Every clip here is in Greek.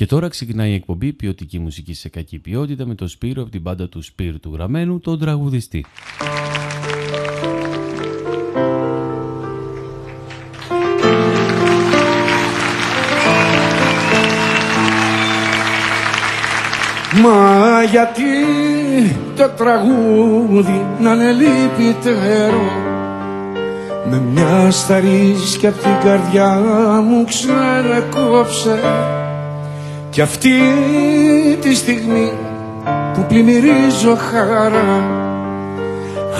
Και τώρα ξεκινάει η εκπομπή Ποιοτική μουσική σε κακή ποιότητα με το Σπύρο από την πάντα του Σπύρου του Γραμμένου, τον τραγουδιστή. Μα γιατί το τραγούδι να είναι λυπητερό; Με μια σταρίσκια απ' την καρδιά μου ξανακόψε κι αυτή τη στιγμή που πλημμυρίζω χαρά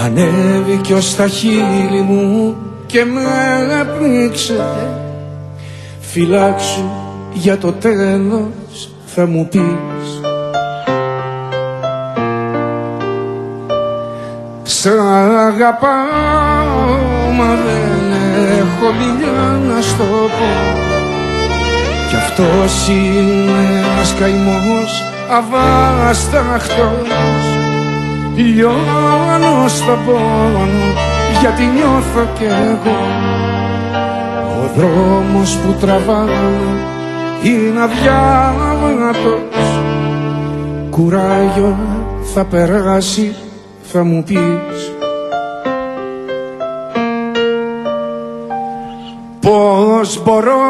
ανέβηκε ως τα χείλη μου και με πνίξε φυλάξου για το τέλος θα μου πεις. Σ' αγαπάω μα δεν έχω μιλιά να στο πω κι αυτός είναι ένας καημός αβάσταχτος. Λιώνω στο πόνο γιατί νιώθω κι εγώ. Ο δρόμος που τραβάω είναι αδιάβατος. Κουράγιο θα περάσει θα μου πεις. Πώς μπορώ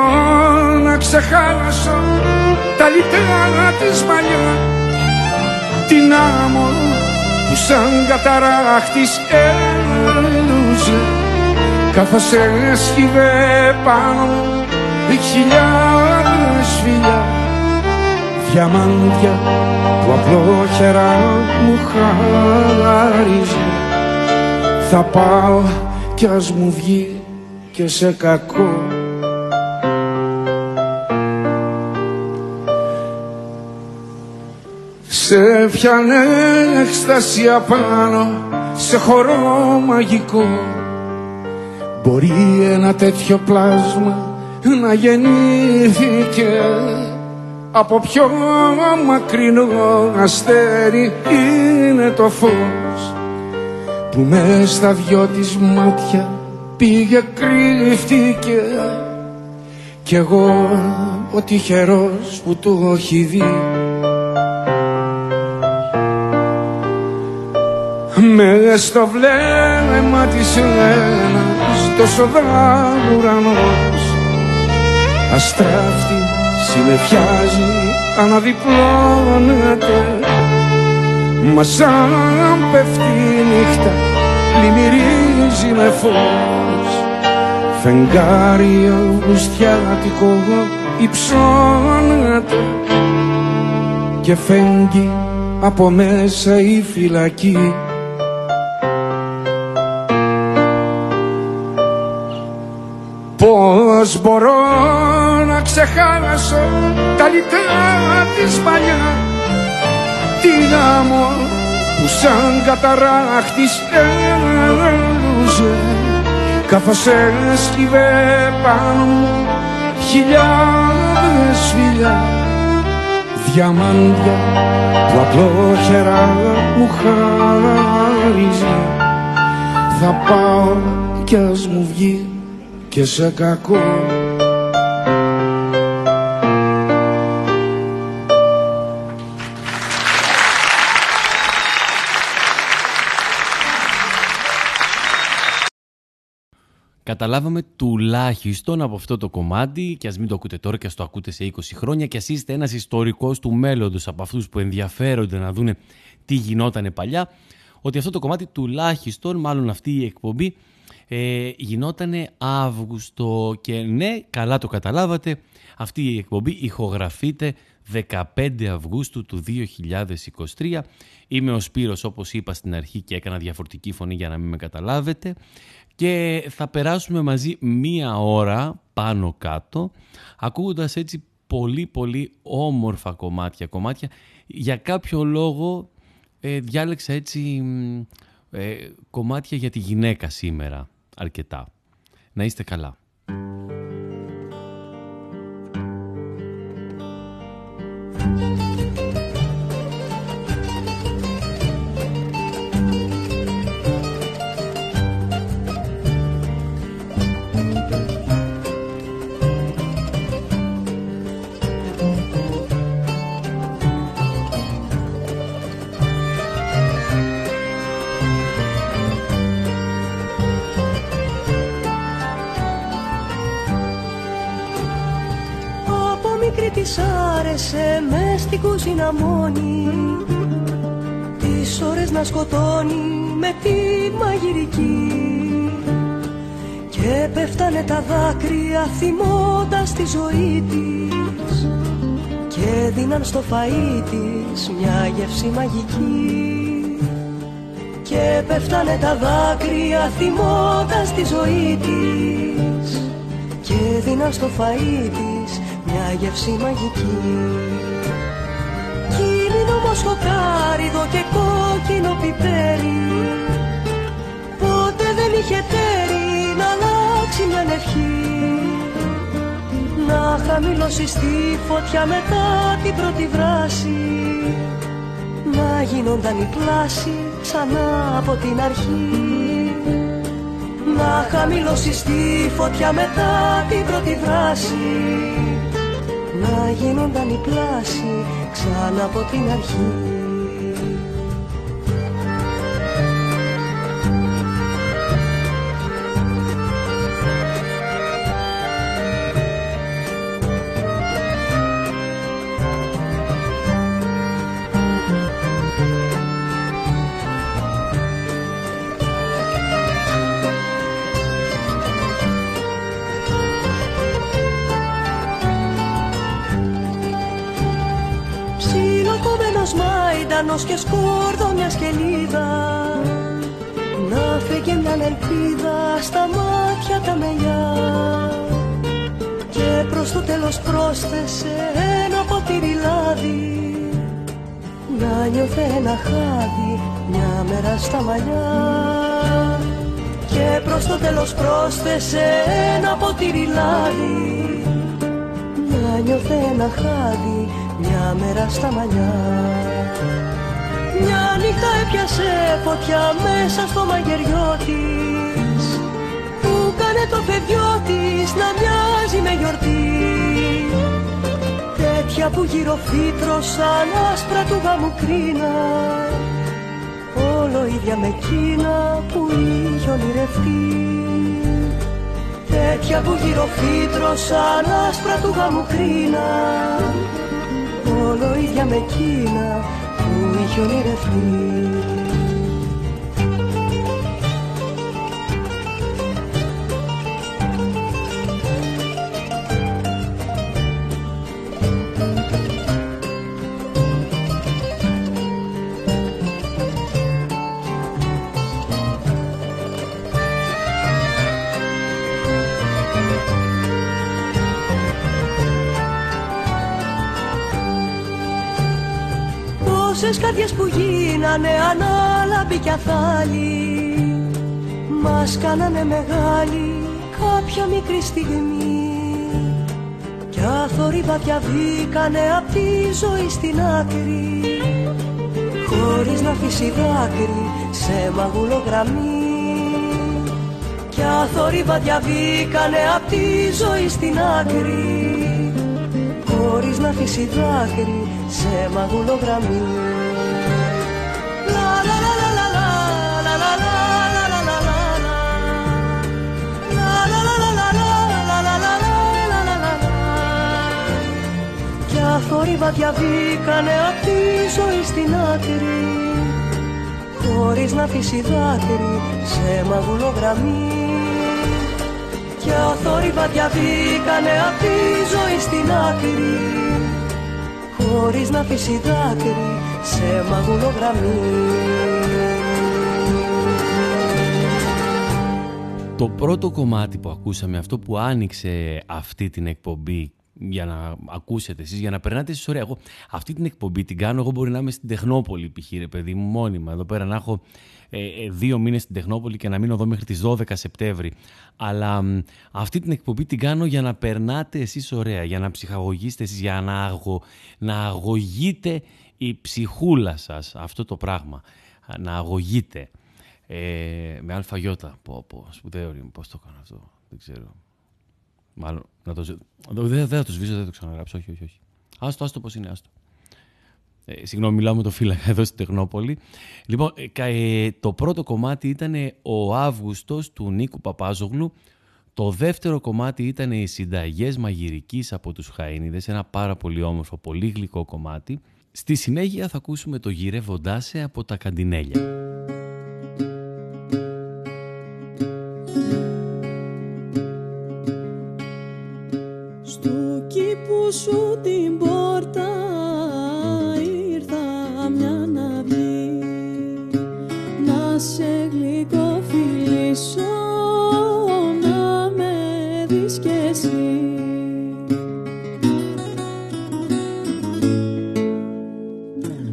να ξεχάσω τα λιτρά της μαλλιά. Την άμμο που σαν καταράχτης έλουζε καθώς έσχυβε πάνω χιλιάδες φιλιά. Διαμάντια που απλόχερα μου χάριζε θα πάω κι ας μου βγει και σε κακό Σε πιάνε έκσταση απάνω σε χορό μαγικό. Μπορεί ένα τέτοιο πλάσμα να γεννήθηκε από πιο μακρινό αστέρι. Είναι το φως που μες στα δυο της μάτια πήγε κρύφτηκε. Κι εγώ ο τυχερός που το έχει δει με στο βλέμμα της ένας τόσο ουρανός. Αστράφτη συνεφιάζει αναδιπλώνεται. Μα σαν πέφτει η νύχτα πλημμυρίζει με φως. Φεγγάρι αυγουστιάτικο υψώνεται. Και φέγγει από μέσα η φυλακή Πώς μπορώ να ξεχάσω τα λιτρά της παλιά. Την άμμο που σαν καταράχτης έλουζε καθώς έσκυβε πάνω χιλιάδες φιλιά. Διαμάντια που απλόχερα μου χάριζε. Θα πάω κι ας μου βγει και σε κακό. Καταλάβαμε τουλάχιστον από αυτό το κομμάτι και ας μην το ακούτε τώρα και ας το ακούτε σε 20 χρόνια και ας είστε ένας ιστορικός του μέλλοντος από αυτούς που ενδιαφέρονται να δούνε τι γινότανε παλιά ότι αυτό το κομμάτι τουλάχιστον, μάλλον αυτή η εκπομπή ε, γινότανε Αύγουστο και ναι, καλά το καταλάβατε, αυτή η εκπομπή ηχογραφείται 15 Αυγούστου του 2023. Είμαι ο Σπύρος όπως είπα στην αρχή και έκανα διαφορετική φωνή για να μην με καταλάβετε. Και θα περάσουμε μαζί μία ώρα πάνω κάτω ακούγοντας έτσι πολύ πολύ όμορφα κομμάτια, κομμάτια. Για κάποιο λόγο ε, διάλεξα έτσι ε, κομμάτια για τη γυναίκα σήμερα αρκετά. Να είστε καλά. της στην κουζίνα μόνη Τις ώρες να σκοτώνει με τη μαγειρική. Και πέφτανε τα δάκρυα θυμώντας τη ζωή της Και δίναν στο φαΐ της μια γεύση μαγική. Και πέφτανε τα δάκρυα θυμώντας τη ζωή της και δίναν στο φαΐ της μια γεύση μαγική Κίνηνο μοσχοκάριδο και κόκκινο πιπέρι. Πότε δεν είχε τέρι να αλλάξει μια ευχή. Να χαμηλώσει στη φωτιά μετά την πρώτη βράση. Να γίνονταν η πλάση ξανά από την αρχή. Να χαμηλώσει στη φωτιά μετά την πρώτη βράση να γίνονταν η πλάση ξανά από την αρχή ουρανός και σκόρδο μιας σκελίδα να φύγει μια ελπίδα στα μάτια τα μελιά. Και προς το τέλος πρόσθεσε ένα ποτήρι λάδι. Να νιώθε ένα χάδι μια μέρα στα μαλλιά. Και προς το τέλος πρόσθεσε ένα ποτήρι λάδι. Να νιώθε ένα χάδι μια μέρα στα μαλλιά μια νύχτα έπιασε φωτιά μέσα στο μαγειριό της. Που κάνε το παιδιό της να μοιάζει με γιορτή. Τέτοια που γύρω σαν άσπρα του γάμου κρίνα. Όλο ίδια με εκείνα που είχε ονειρευτεί Τέτοια που γύρω σαν άσπρα του γάμου κρίνα. Όλο ίδια με εκείνα που είχε ονειρευτεί Τόσες καρδιές που γίνανε ανάλαμπη κι αθάλη Μας κάνανε μεγάλη κάποια μικρή στιγμή. Κι αθόρυβα διαβήκανε απ' τη ζωή στην άκρη. Χωρίς να αφήσει δάκρυ σε μαγουλογραμμή Κι αθόρυβα διαβήκανε απ' τη ζωή στην άκρη. Χωρίς να αφήσει δάκρυ σε μαγουλογραμμή θόρυβα διαβήκανε απ' τη ζωή στην άκρη. Χωρίς να αφήσει δάκρυ σε μαγουλογραμμή κι αθόρυβα διαβήκανε απ' τη ζωή στην άκρη. Χωρίς να αφήσει δάκρυ σε μαγουλογραμμή Το πρώτο κομμάτι που ακούσαμε, αυτό που άνοιξε αυτή την εκπομπή για να ακούσετε εσείς, για να περνάτε εσείς ωραία. Εγώ αυτή την εκπομπή την κάνω, εγώ μπορεί να είμαι στην Τεχνόπολη π.χ. ρε παιδί μου μόνιμα. Εδώ πέρα να έχω ε, ε, δύο μήνες στην Τεχνόπολη και να μείνω εδώ μέχρι τις 12 Σεπτέμβρη. Αλλά αυτή την εκπομπή την κάνω για να περνάτε εσείς ωραία, για να ψυχαγωγήσετε εσείς, για να, αγω, να αγωγείτε η ψυχούλα σας αυτό το πράγμα. Να αγωγείτε. Ε, με αλφαγιώτα. Πω, πω, σπουδαίο πώς το κάνω αυτό. Δεν ξέρω. Μάλλον, να το... Δεν, θα το σβήσω, δεν το ξαναγράψω, όχι, όχι, όχι. Άστο, άστο πώς είναι, άστο. Ε, συγγνώμη, μιλάω με το φύλακα εδώ στην Τεχνόπολη. Λοιπόν, ε, ε, το πρώτο κομμάτι ήταν ο Αύγουστος του Νίκου Παπάζογλου, Το δεύτερο κομμάτι ήταν οι συνταγές μαγειρικής από τους Χαΐνιδες, ένα πάρα πολύ όμορφο, πολύ γλυκό κομμάτι. Στη συνέχεια θα ακούσουμε το γυρεύοντάς σε από τα καντινέλια. Σου την πόρτα ήρθα μια να βγει. Να σε γλυκοφιλήσω να με δεις κι εσύ.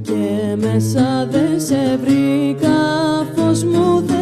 Και μέσα δε σε βρήκα φως μου δεν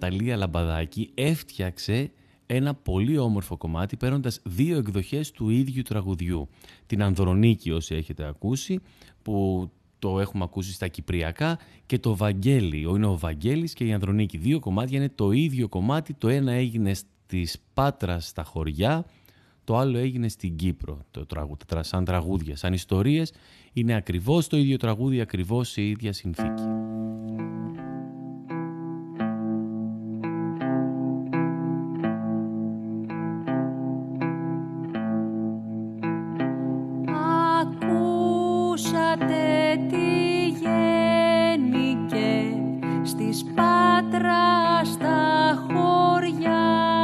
Ναταλία Λαμπαδάκη έφτιαξε ένα πολύ όμορφο κομμάτι παίρνοντας δύο εκδοχές του ίδιου τραγουδιού. Την Ανδρονίκη όσοι έχετε ακούσει που το έχουμε ακούσει στα Κυπριακά και το Βαγγέλη. Είναι ο Βαγγέλης και η Ανδρονίκη. Δύο κομμάτια είναι το ίδιο κομμάτι. Το ένα έγινε στις Πάτρας στα χωριά, το άλλο έγινε στην Κύπρο. Το τραγούδι, σαν τραγούδια, σαν ιστορίες. Είναι ακριβώς το ίδιο τραγούδι, ακριβώς η ίδια συνθήκη. Ακούσατε τι γέννηκε στις Πάτρας στα χωριά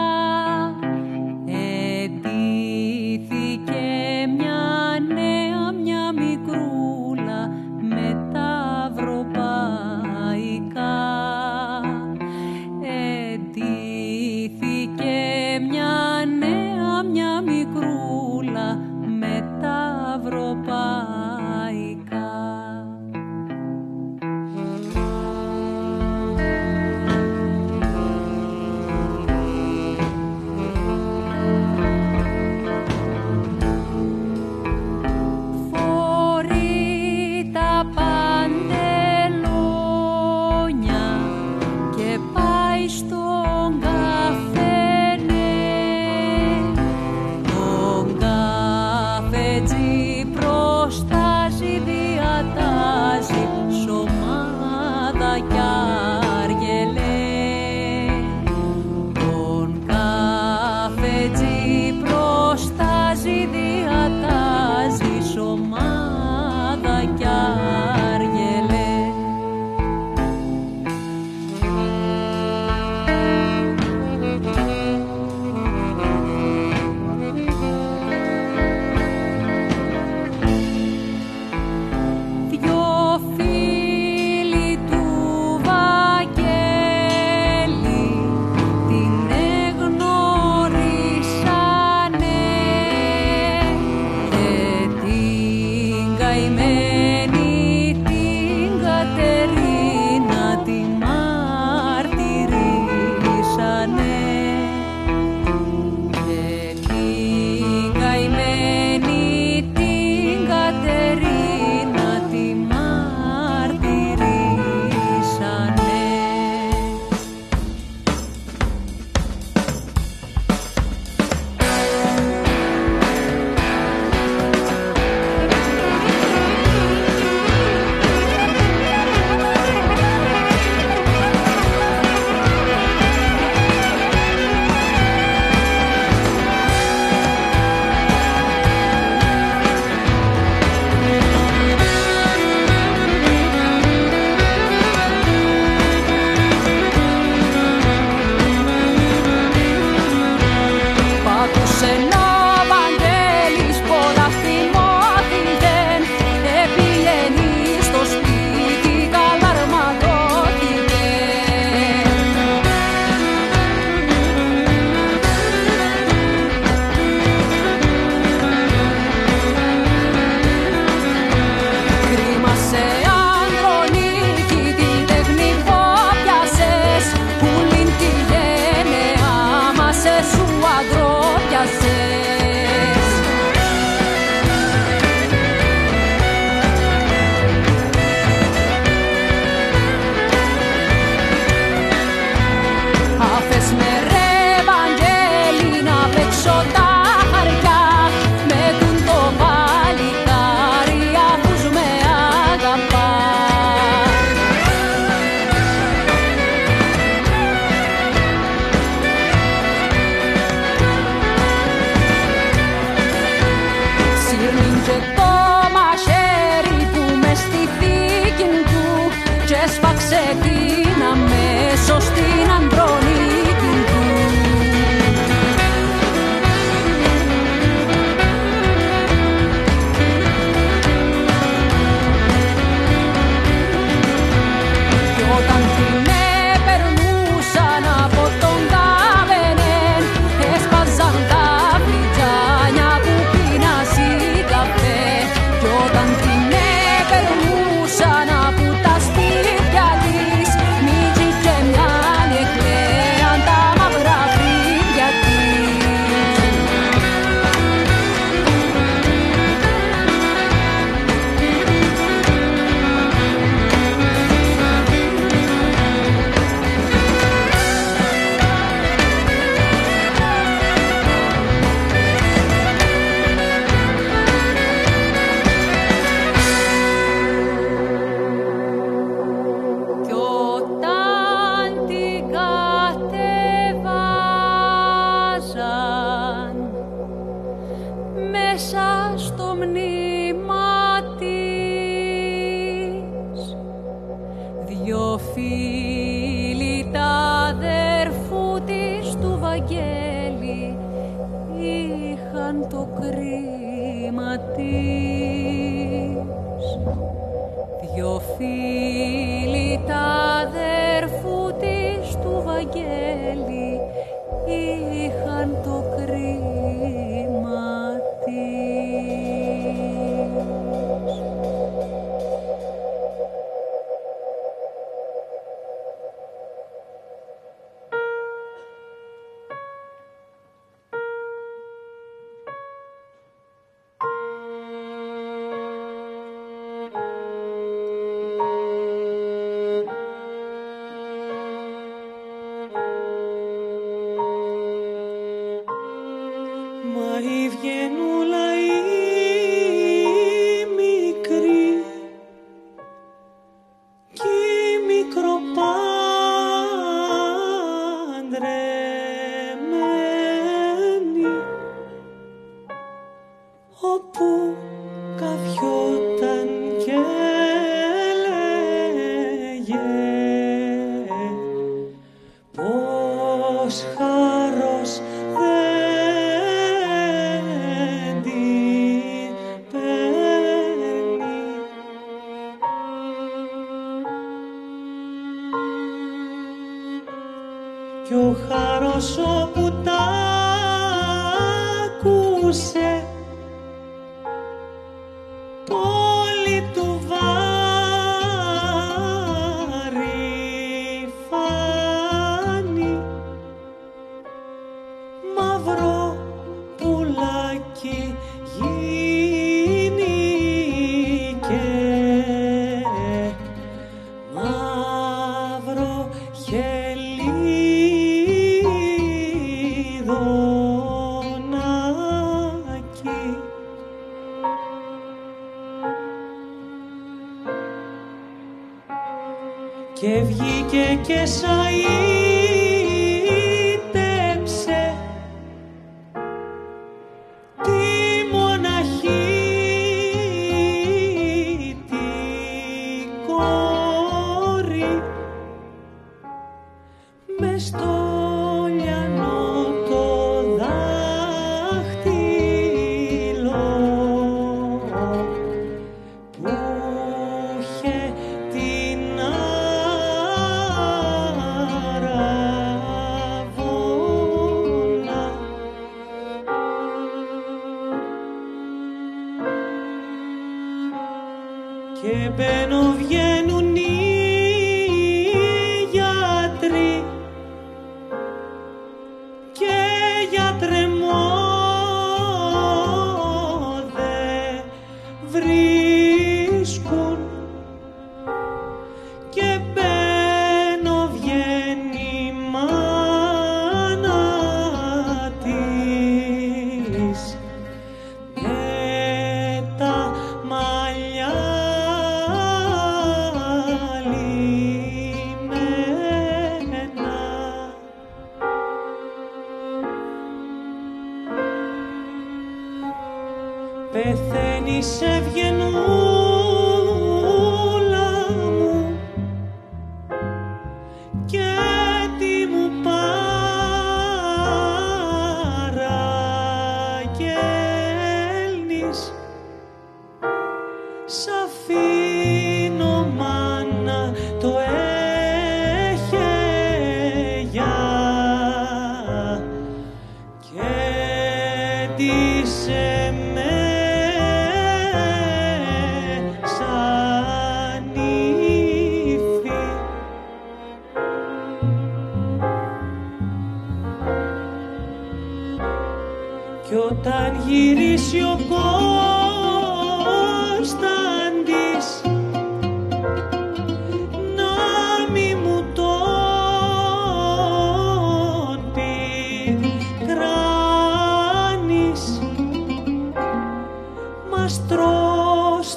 η βγαινούλα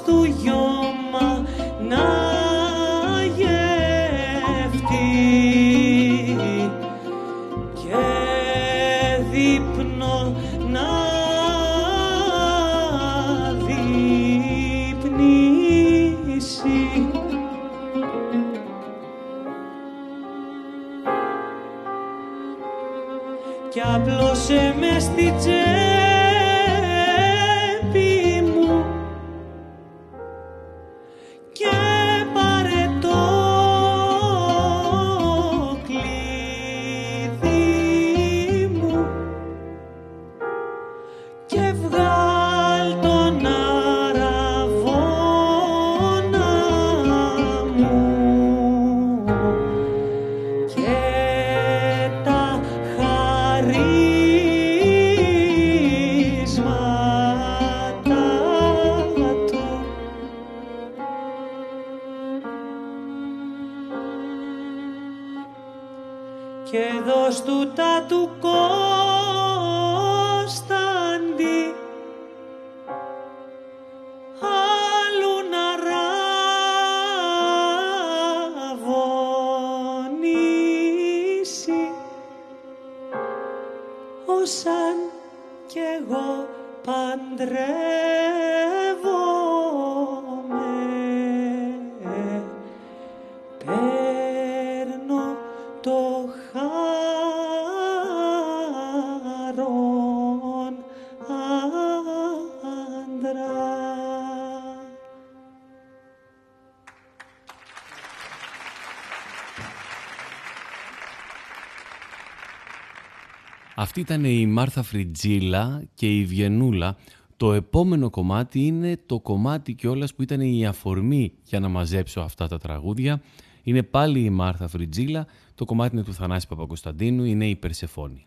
και Αυτή ήταν η Μάρθα Φριτζίλα και η Βιενούλα. Το επόμενο κομμάτι είναι το κομμάτι κιόλας που ήταν η αφορμή για να μαζέψω αυτά τα τραγούδια. Είναι πάλι η Μάρθα Φριτζίλα, το κομμάτι είναι του Θανάση Παπακοσταντίνου, είναι η Περσεφόνη.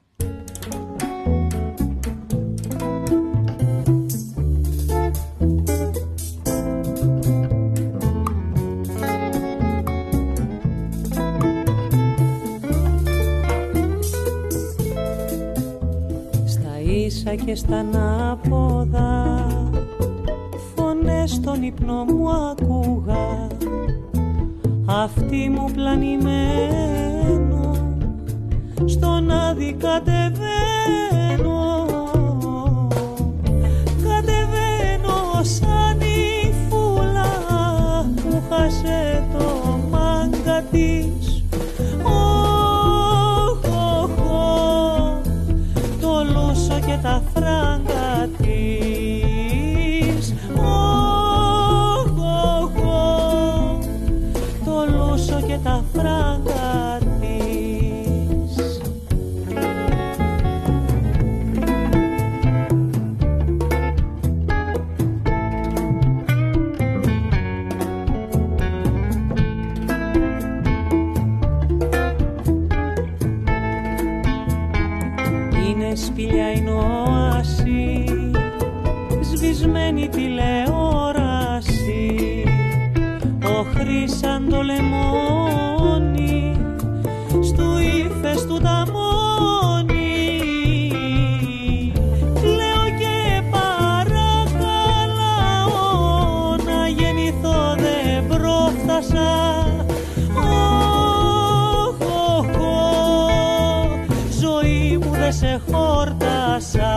και στα ανάποδα φωνές στον ύπνο μου ακούγα αυτή μου πλανημένο στον άδει κατεβαίνω. σε χόρτασα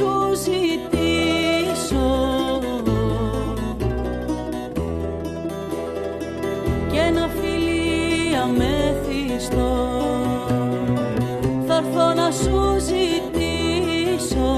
σου ζητήσω. Και ένα φιλί αμέθιστο. Θα έρθω να σου ζητήσω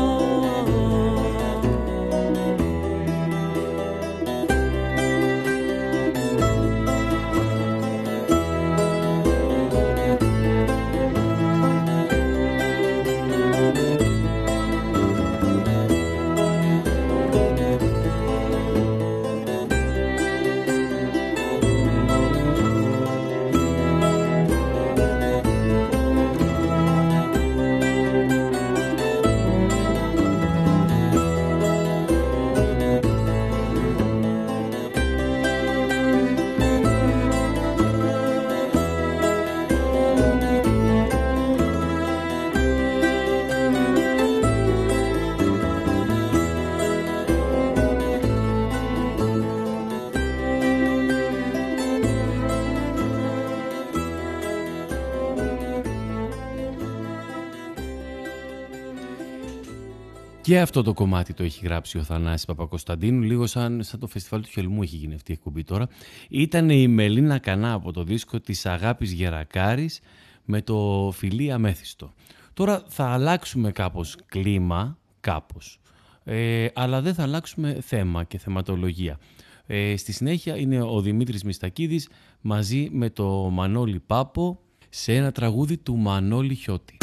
Και αυτό το κομμάτι το έχει γράψει ο Θανάσης Παπακοσταντίνου, λίγο σαν, σαν το φεστιβάλ του Χελμού έχει γίνει αυτή η εκπομπή τώρα. Ήταν η Μελίνα Κανά από το δίσκο της Αγάπης Γερακάρης με το φιλί αμέθιστο. Τώρα θα αλλάξουμε κάπως κλίμα, κάπως, ε, αλλά δεν θα αλλάξουμε θέμα και θεματολογία. Ε, στη συνέχεια είναι ο Δημήτρης Μιστακίδης μαζί με το Μανώλη Πάπο σε ένα τραγούδι του Μανώλη Χιώτη.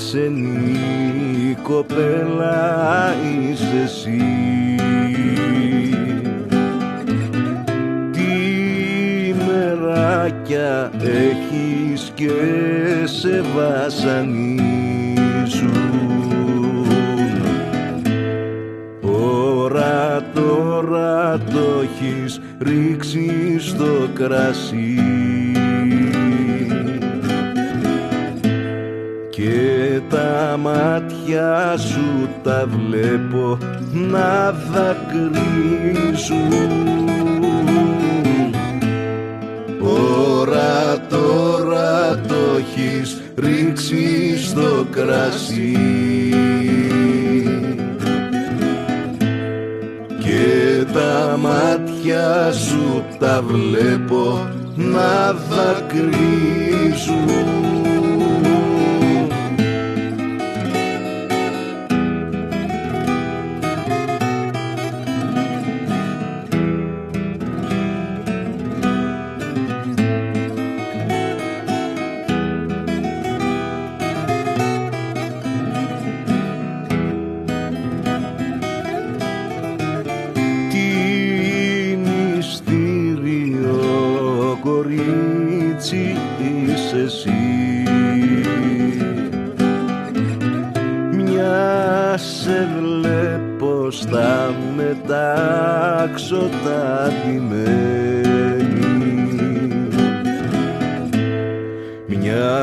Παράξενη κοπέλα είσαι εσύ. Τι μεράκια έχεις και σε βασανίζουν. Ώρα τώρα το έχεις ρίξει στο κρασί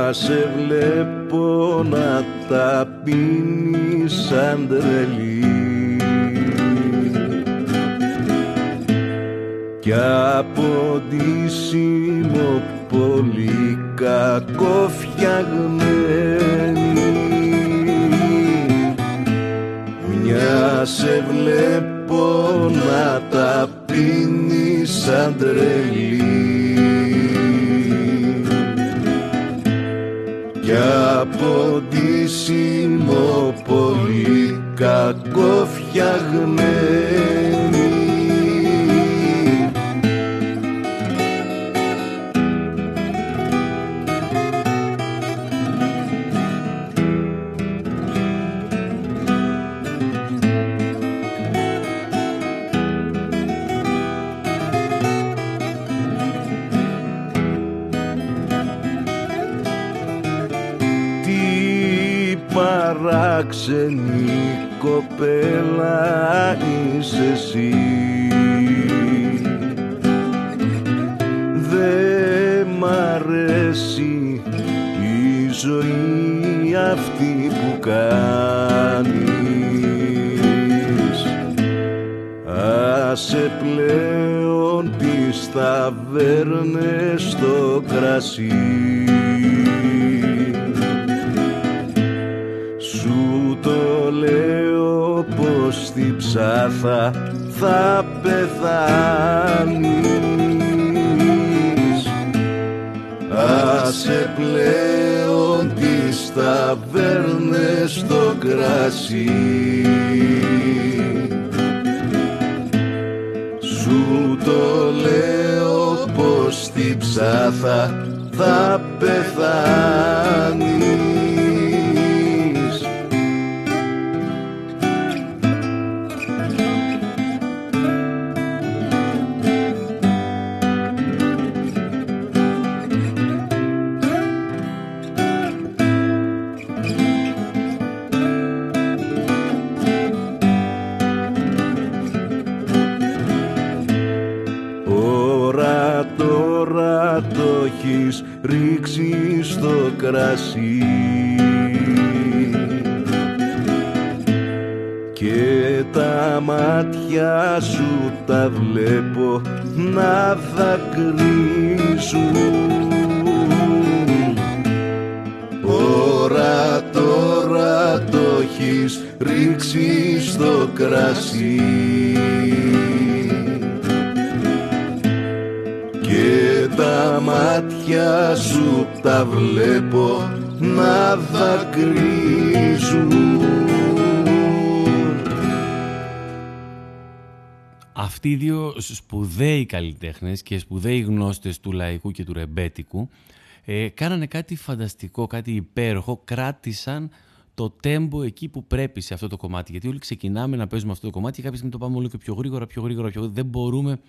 Μια σε βλέπω να τα πίνεις σαν τρελή. Κι από ντύσιμο πολύ κακό φτιαγμένη. Μια σε βλέπω να τα πίνεις σαν τρελή από ντύσιμο πολύ κακό κοπέλα είσαι εσύ. Δε μ' αρέσει η ζωή αυτή που κάνεις. Άσε πλέον τις ταβέρνες στο κρασί πως στη ψάθα θα πεθάνεις. Άσε πλέον τις ταβέρνες στο κρασί. Σου το λέω πως στη ψάθα θα πεθάνεις καλλιτέχνες και σπουδαίοι γνώστες του λαϊκού και του ρεμπέτικου ε, κάνανε κάτι φανταστικό, κάτι υπέροχο, κράτησαν το τέμπο εκεί που πρέπει σε αυτό το κομμάτι. Γιατί όλοι ξεκινάμε να παίζουμε αυτό το κομμάτι και κάποια στιγμή το πάμε όλο και πιο γρήγορα, πιο γρήγορα, πιο γρήγορα. Δεν μπορούμε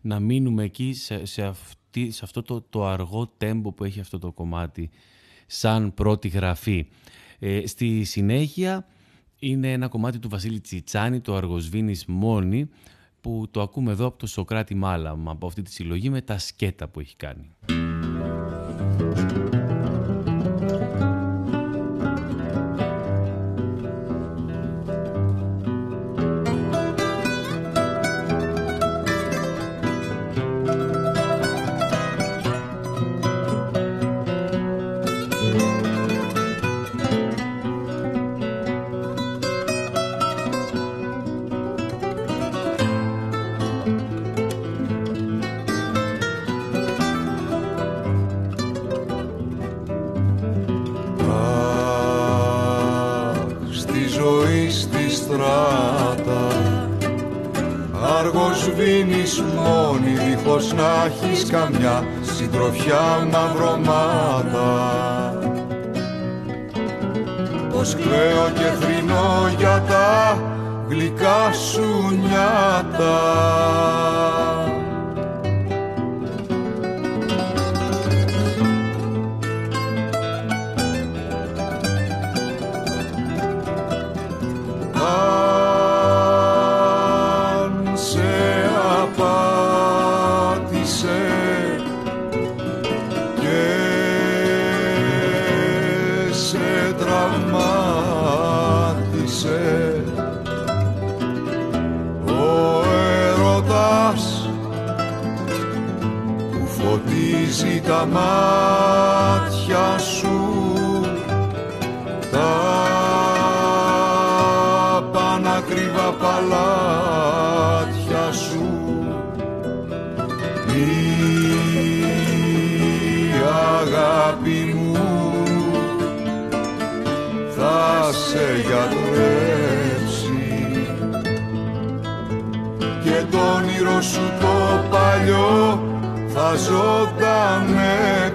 να μείνουμε εκεί σε, σε, αυτή, σε αυτό το, το αργό τέμπο που έχει αυτό το κομμάτι σαν πρώτη γραφή. Ε, στη συνέχεια είναι ένα κομμάτι του Βασίλη Τσιτσάνη, το Αργοσβήνης Μόνη, που το ακούμε εδώ από το Σοκράτη Μάλαμα, από αυτή τη συλλογή με τα σκέτα που έχει κάνει. Δίχως να έχεις καμιά συντροφιά μαυρωμάτα. Πως κλαίω και θρυνώ για τα γλυκά σου νιάτα θα ζωντανέψει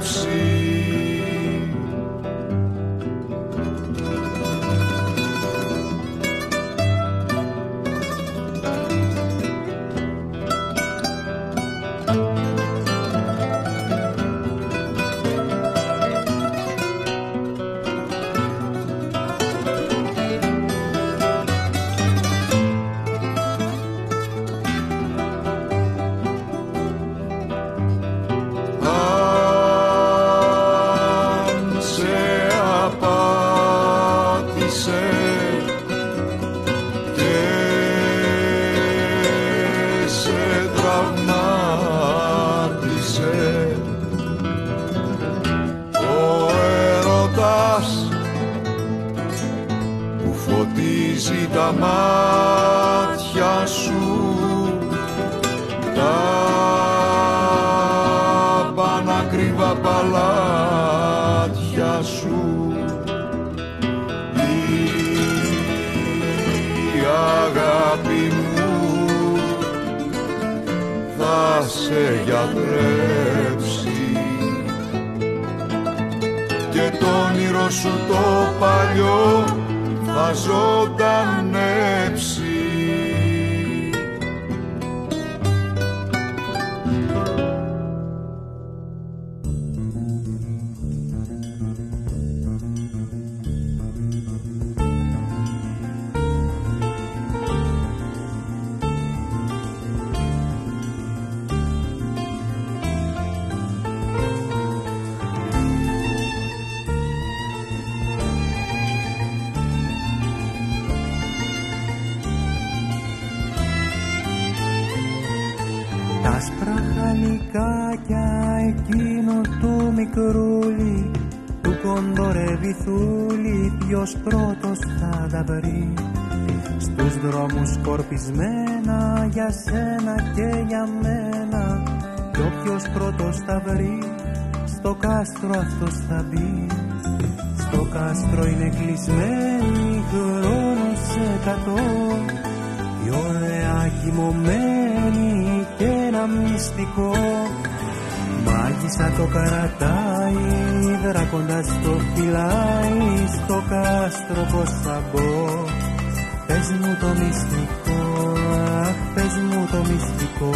άσπρα χαλικάκια εκείνο του μικρούλι του κοντορεύει θούλη ποιος πρώτος θα τα βρει. Στους δρόμους σκορπισμένα για σένα και για μένα κι όποιος πρώτος θα βρει στο κάστρο αυτός θα μπει. Στο κάστρο είναι κλεισμένη χρόνος εκατό η ωραία κοιμωμένη και ένα μυστικό. Μάγισσα το καρατάει, δράκοντας το φυλάει Στο κάστρο πως θα μπω. Πες μου το μυστικό, αχ πες μου το μυστικό.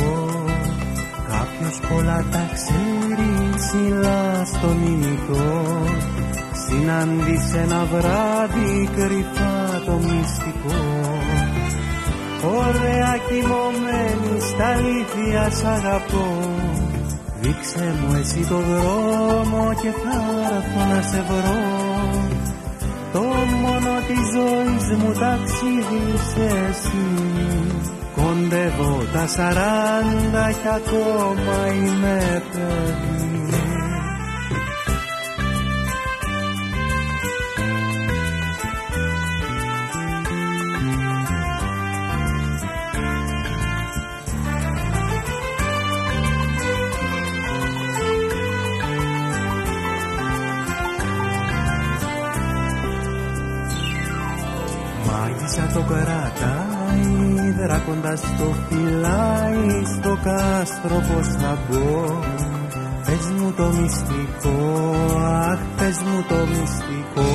Κάποιος πολλά τα ξέρει ψηλά στον ήλιο Συνάντησε ένα βράδυ κρυφά το μυστικό Ωραία κοιμωμένη στα αλήθεια σ' αγαπώ. Δείξε μου εσύ το δρόμο και θα έρθω να σε βρω. Το μόνο της ζωής μου ταξίδι είσαι εσύ. Κοντεύω τα σαράντα κι ακόμα είμαι παιδί κρατάει, δράκοντας το φυλάει στο κάστρο πως θα μπω Πες μου το μυστικό, αχ πες μου το μυστικό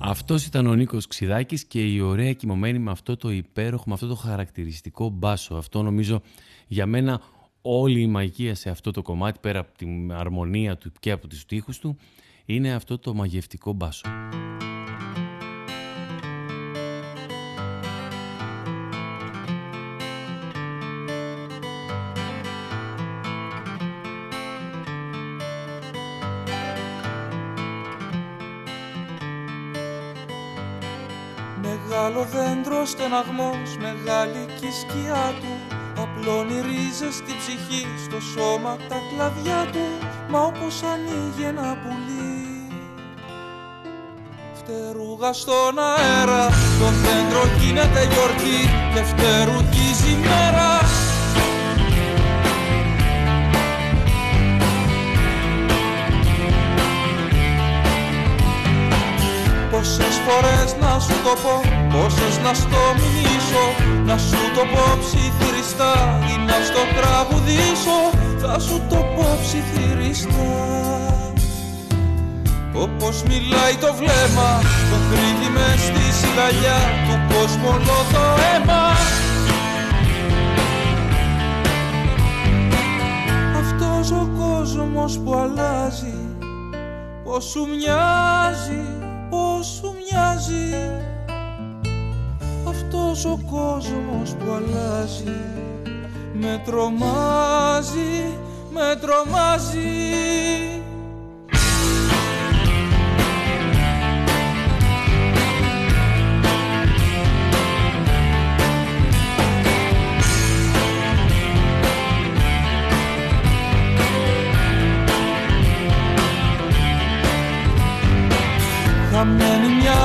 Αυτός ήταν ο Νίκος Ξιδάκης και η ωραία κοιμωμένη με αυτό το υπέροχο, με αυτό το χαρακτηριστικό μπάσο. Αυτό νομίζω για μένα όλη η μαγεία σε αυτό το κομμάτι, πέρα από την αρμονία του και από τους στίχους του, είναι αυτό το μαγευτικό μπάσο. Μεγάλο δέντρο στεναγμός, μεγάλη και η σκιά του. Απλώνει ρίζες στη ψυχή, στο σώμα τα κλαδιά του. Μα όπως ανοίγει ένα πουλί. Φτερούγα στον αέρα, το δέντρο γίνεται γιορτή Και φτερουγίζει μέρα να σου το πω, πόσες να στο μηνύσω Να σου το πω ψιθυριστά ή να στο τραγουδήσω Θα σου το πω ψιθυριστά. Όπως μιλάει το βλέμμα, το κρύβει μες στη σιγαλιά Του κόσμου όλο το αίμα. Αυτός ο κόσμος που αλλάζει Πώς σου μοιάζει πως σου μοιάζει αυτός ο κόσμος που αλλάζει με τρομάζει, με τρομάζει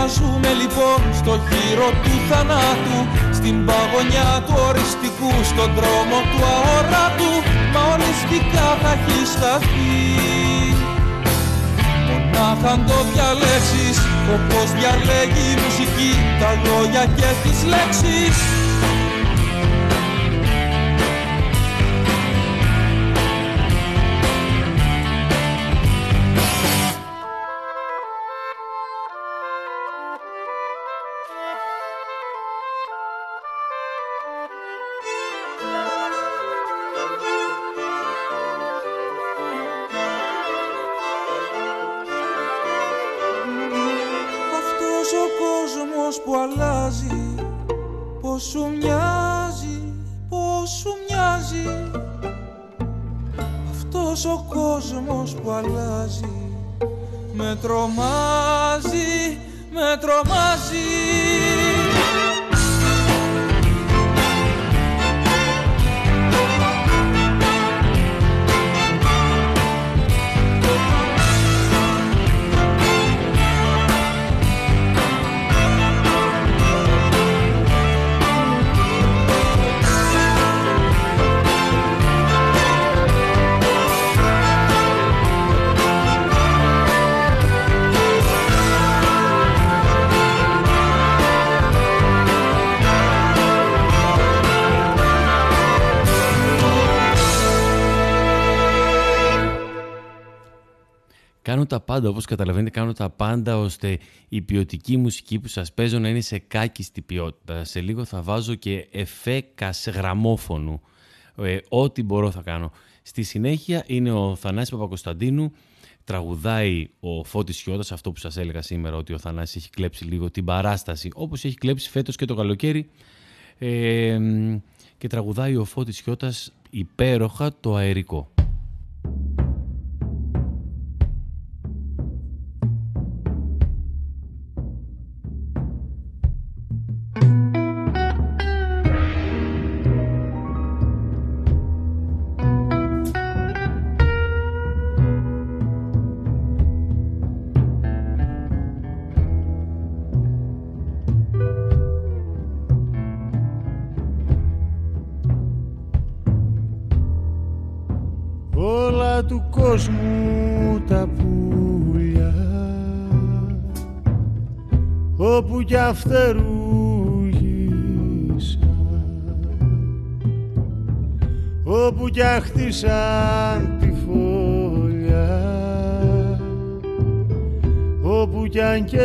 Χαμένοι μοιάζουμε λοιπόν στο γύρο του θανάτου Στην παγωνιά του οριστικού, στον δρόμο του αόρατου. Μα ολιστικά θα έχει σταθεί. Μονάχα αν το διαλέξεις, όπως διαλέγει η μουσική Τα λόγια και τις λέξεις πάντα, όπως καταλαβαίνετε, κάνω τα πάντα ώστε η ποιοτική μουσική που σας παίζω να είναι σε κάκιστη ποιότητα. Σε λίγο θα βάζω και εφέ γραμμόφωνου. Ε, ό,τι μπορώ θα κάνω. Στη συνέχεια είναι ο Θανάσης Παπακοσταντίνου, τραγουδάει ο Φώτης Χιώτας, αυτό που σας έλεγα σήμερα, ότι ο Θανάσης έχει κλέψει λίγο την παράσταση, όπως έχει κλέψει φέτος και το καλοκαίρι. Ε, και τραγουδάει ο Φώτης Χιώτας υπέροχα το αερικό. Όπου κι αφτερούγησα όπου κι αχτίσαν τη φωλιά όπου κι αν εκεί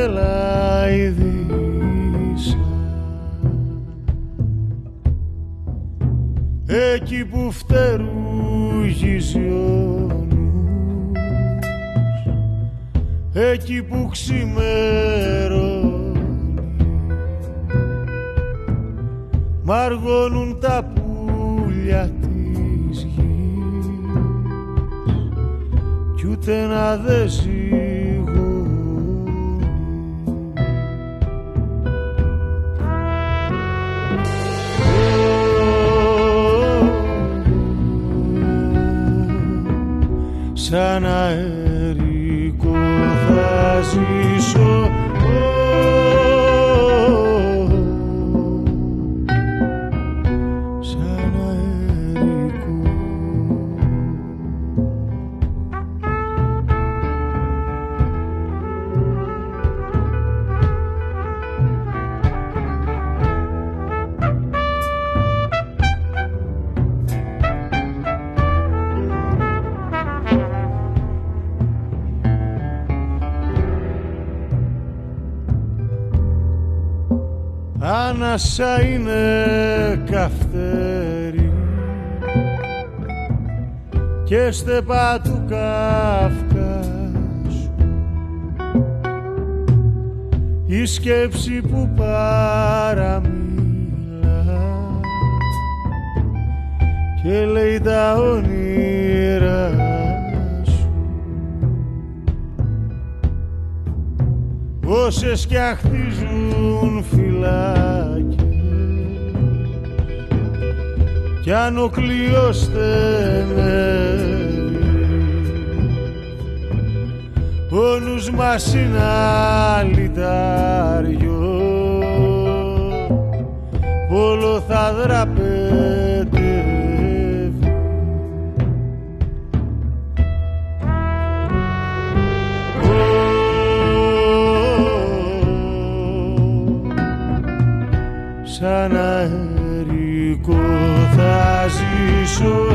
σαν αερικό θα ζήσω στεπά του Καυκάσου η σκέψη που παραμίλα. Και λέει τα όνειρα σου. Όσες κι αχτίζουν φυλάκια κι αν ο κλειός στενεύει ο νους μας είναι αλυτάριο. Όλο θα δραπετεύει. Σαν αερικό θα ζήσω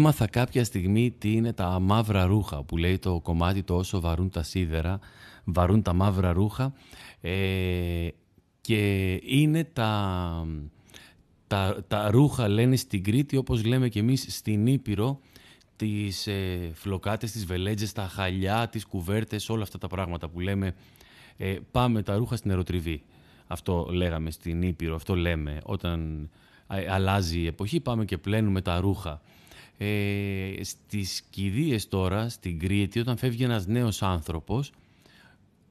Έμαθα κάποια στιγμή τι είναι τα μαύρα ρούχα που λέει το κομμάτι το όσο βαρούν τα σίδερα, βαρούν τα μαύρα ρούχα ε, και είναι τα, τα, τα ρούχα λένε στην Κρήτη όπως λέμε και εμείς στην Ήπειρο τις ε, φλοκάτες, τις βελέτζες, τα χαλιά, τις κουβέρτες, όλα αυτά τα πράγματα που λέμε ε, πάμε τα ρούχα στην αεροτριβή. Αυτό λέγαμε στην Ήπειρο, αυτό λέμε όταν ε, αλλάζει η εποχή πάμε και πλένουμε τα ρούχα. Ε, στις κηδείες τώρα, στην Κρήτη, όταν φεύγει ένας νέος άνθρωπος,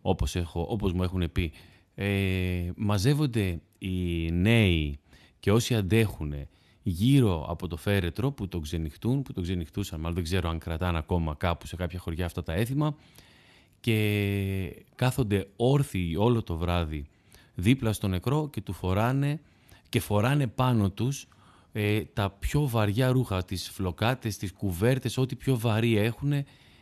όπως, έχω, όπως μου έχουν πει, ε, μαζεύονται οι νέοι και όσοι αντέχουν γύρω από το φέρετρο που το ξενυχτούν, που το ξενυχτούσαν, μάλλον δεν ξέρω αν κρατάνε ακόμα κάπου σε κάποια χωριά αυτά τα έθιμα, και κάθονται όρθιοι όλο το βράδυ δίπλα στο νεκρό και του φοράνε και φοράνε πάνω τους ε, τα πιο βαριά ρούχα, τις φλοκάτες, τις κουβέρτες, ό,τι πιο βαρύ έχουν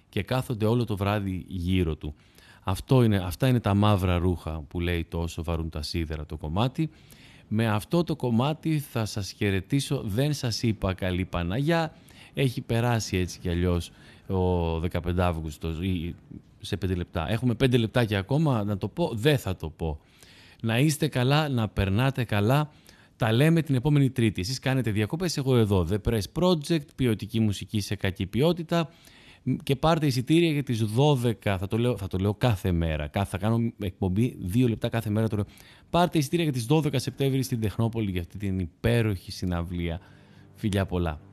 και κάθονται όλο το βράδυ γύρω του. Αυτό είναι, αυτά είναι τα μαύρα ρούχα που λέει τόσο βαρούν τα σίδερα το κομμάτι. Με αυτό το κομμάτι θα σας χαιρετήσω. Δεν σας είπα καλή Παναγιά. Έχει περάσει έτσι κι αλλιώς ο 15 Αύγουστος ή σε 5 λεπτά. Έχουμε 5 λεπτάκια ακόμα να το πω. Δεν θα το πω. Να είστε καλά, να περνάτε καλά. Τα λέμε την επόμενη Τρίτη. Εσείς κάνετε διακοπές, εγώ εδώ. The Press Project, ποιοτική μουσική σε κακή ποιότητα και πάρτε εισιτήρια για τις 12, θα το λέω, θα το λέω κάθε μέρα, κάθε, θα κάνω εκπομπή δύο λεπτά κάθε μέρα. Το λέω. Πάρτε εισιτήρια για τις 12 Σεπτέμβρη στην Τεχνόπολη για αυτή την υπέροχη συναυλία. Φιλιά πολλά.